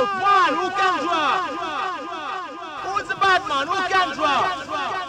One, who can draw? Who's the bad man? Who can draw?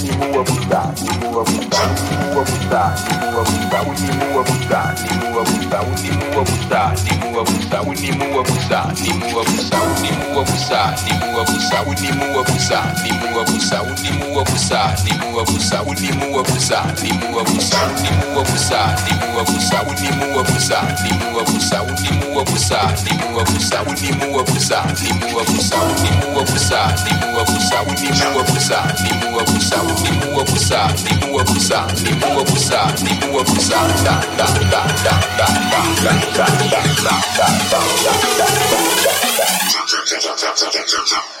continue à vous buta nimua buta nimua buta nimua buta unimua buta nimua buta unimua buta nimua buta unimua buta nimua buta unimua buta nimua buta unimua buta nimua buta unimua buta nimua buta unimua buta nimua buta unimua buta nimua buta unimua buta nimua buta unimua buta nimua buta unimua buta nimua buta unimua buta nimua buta unimua buta nimua buta unimua buta busa ni muwe busa ni muwe busa ni da, da, da da da da da da da da da da da da da da da da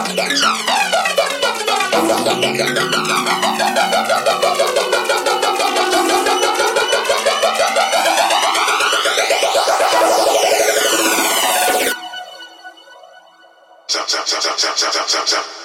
zap, zap, zap, zap, zap, zap, zap.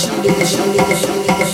شنگه شنگه شنگه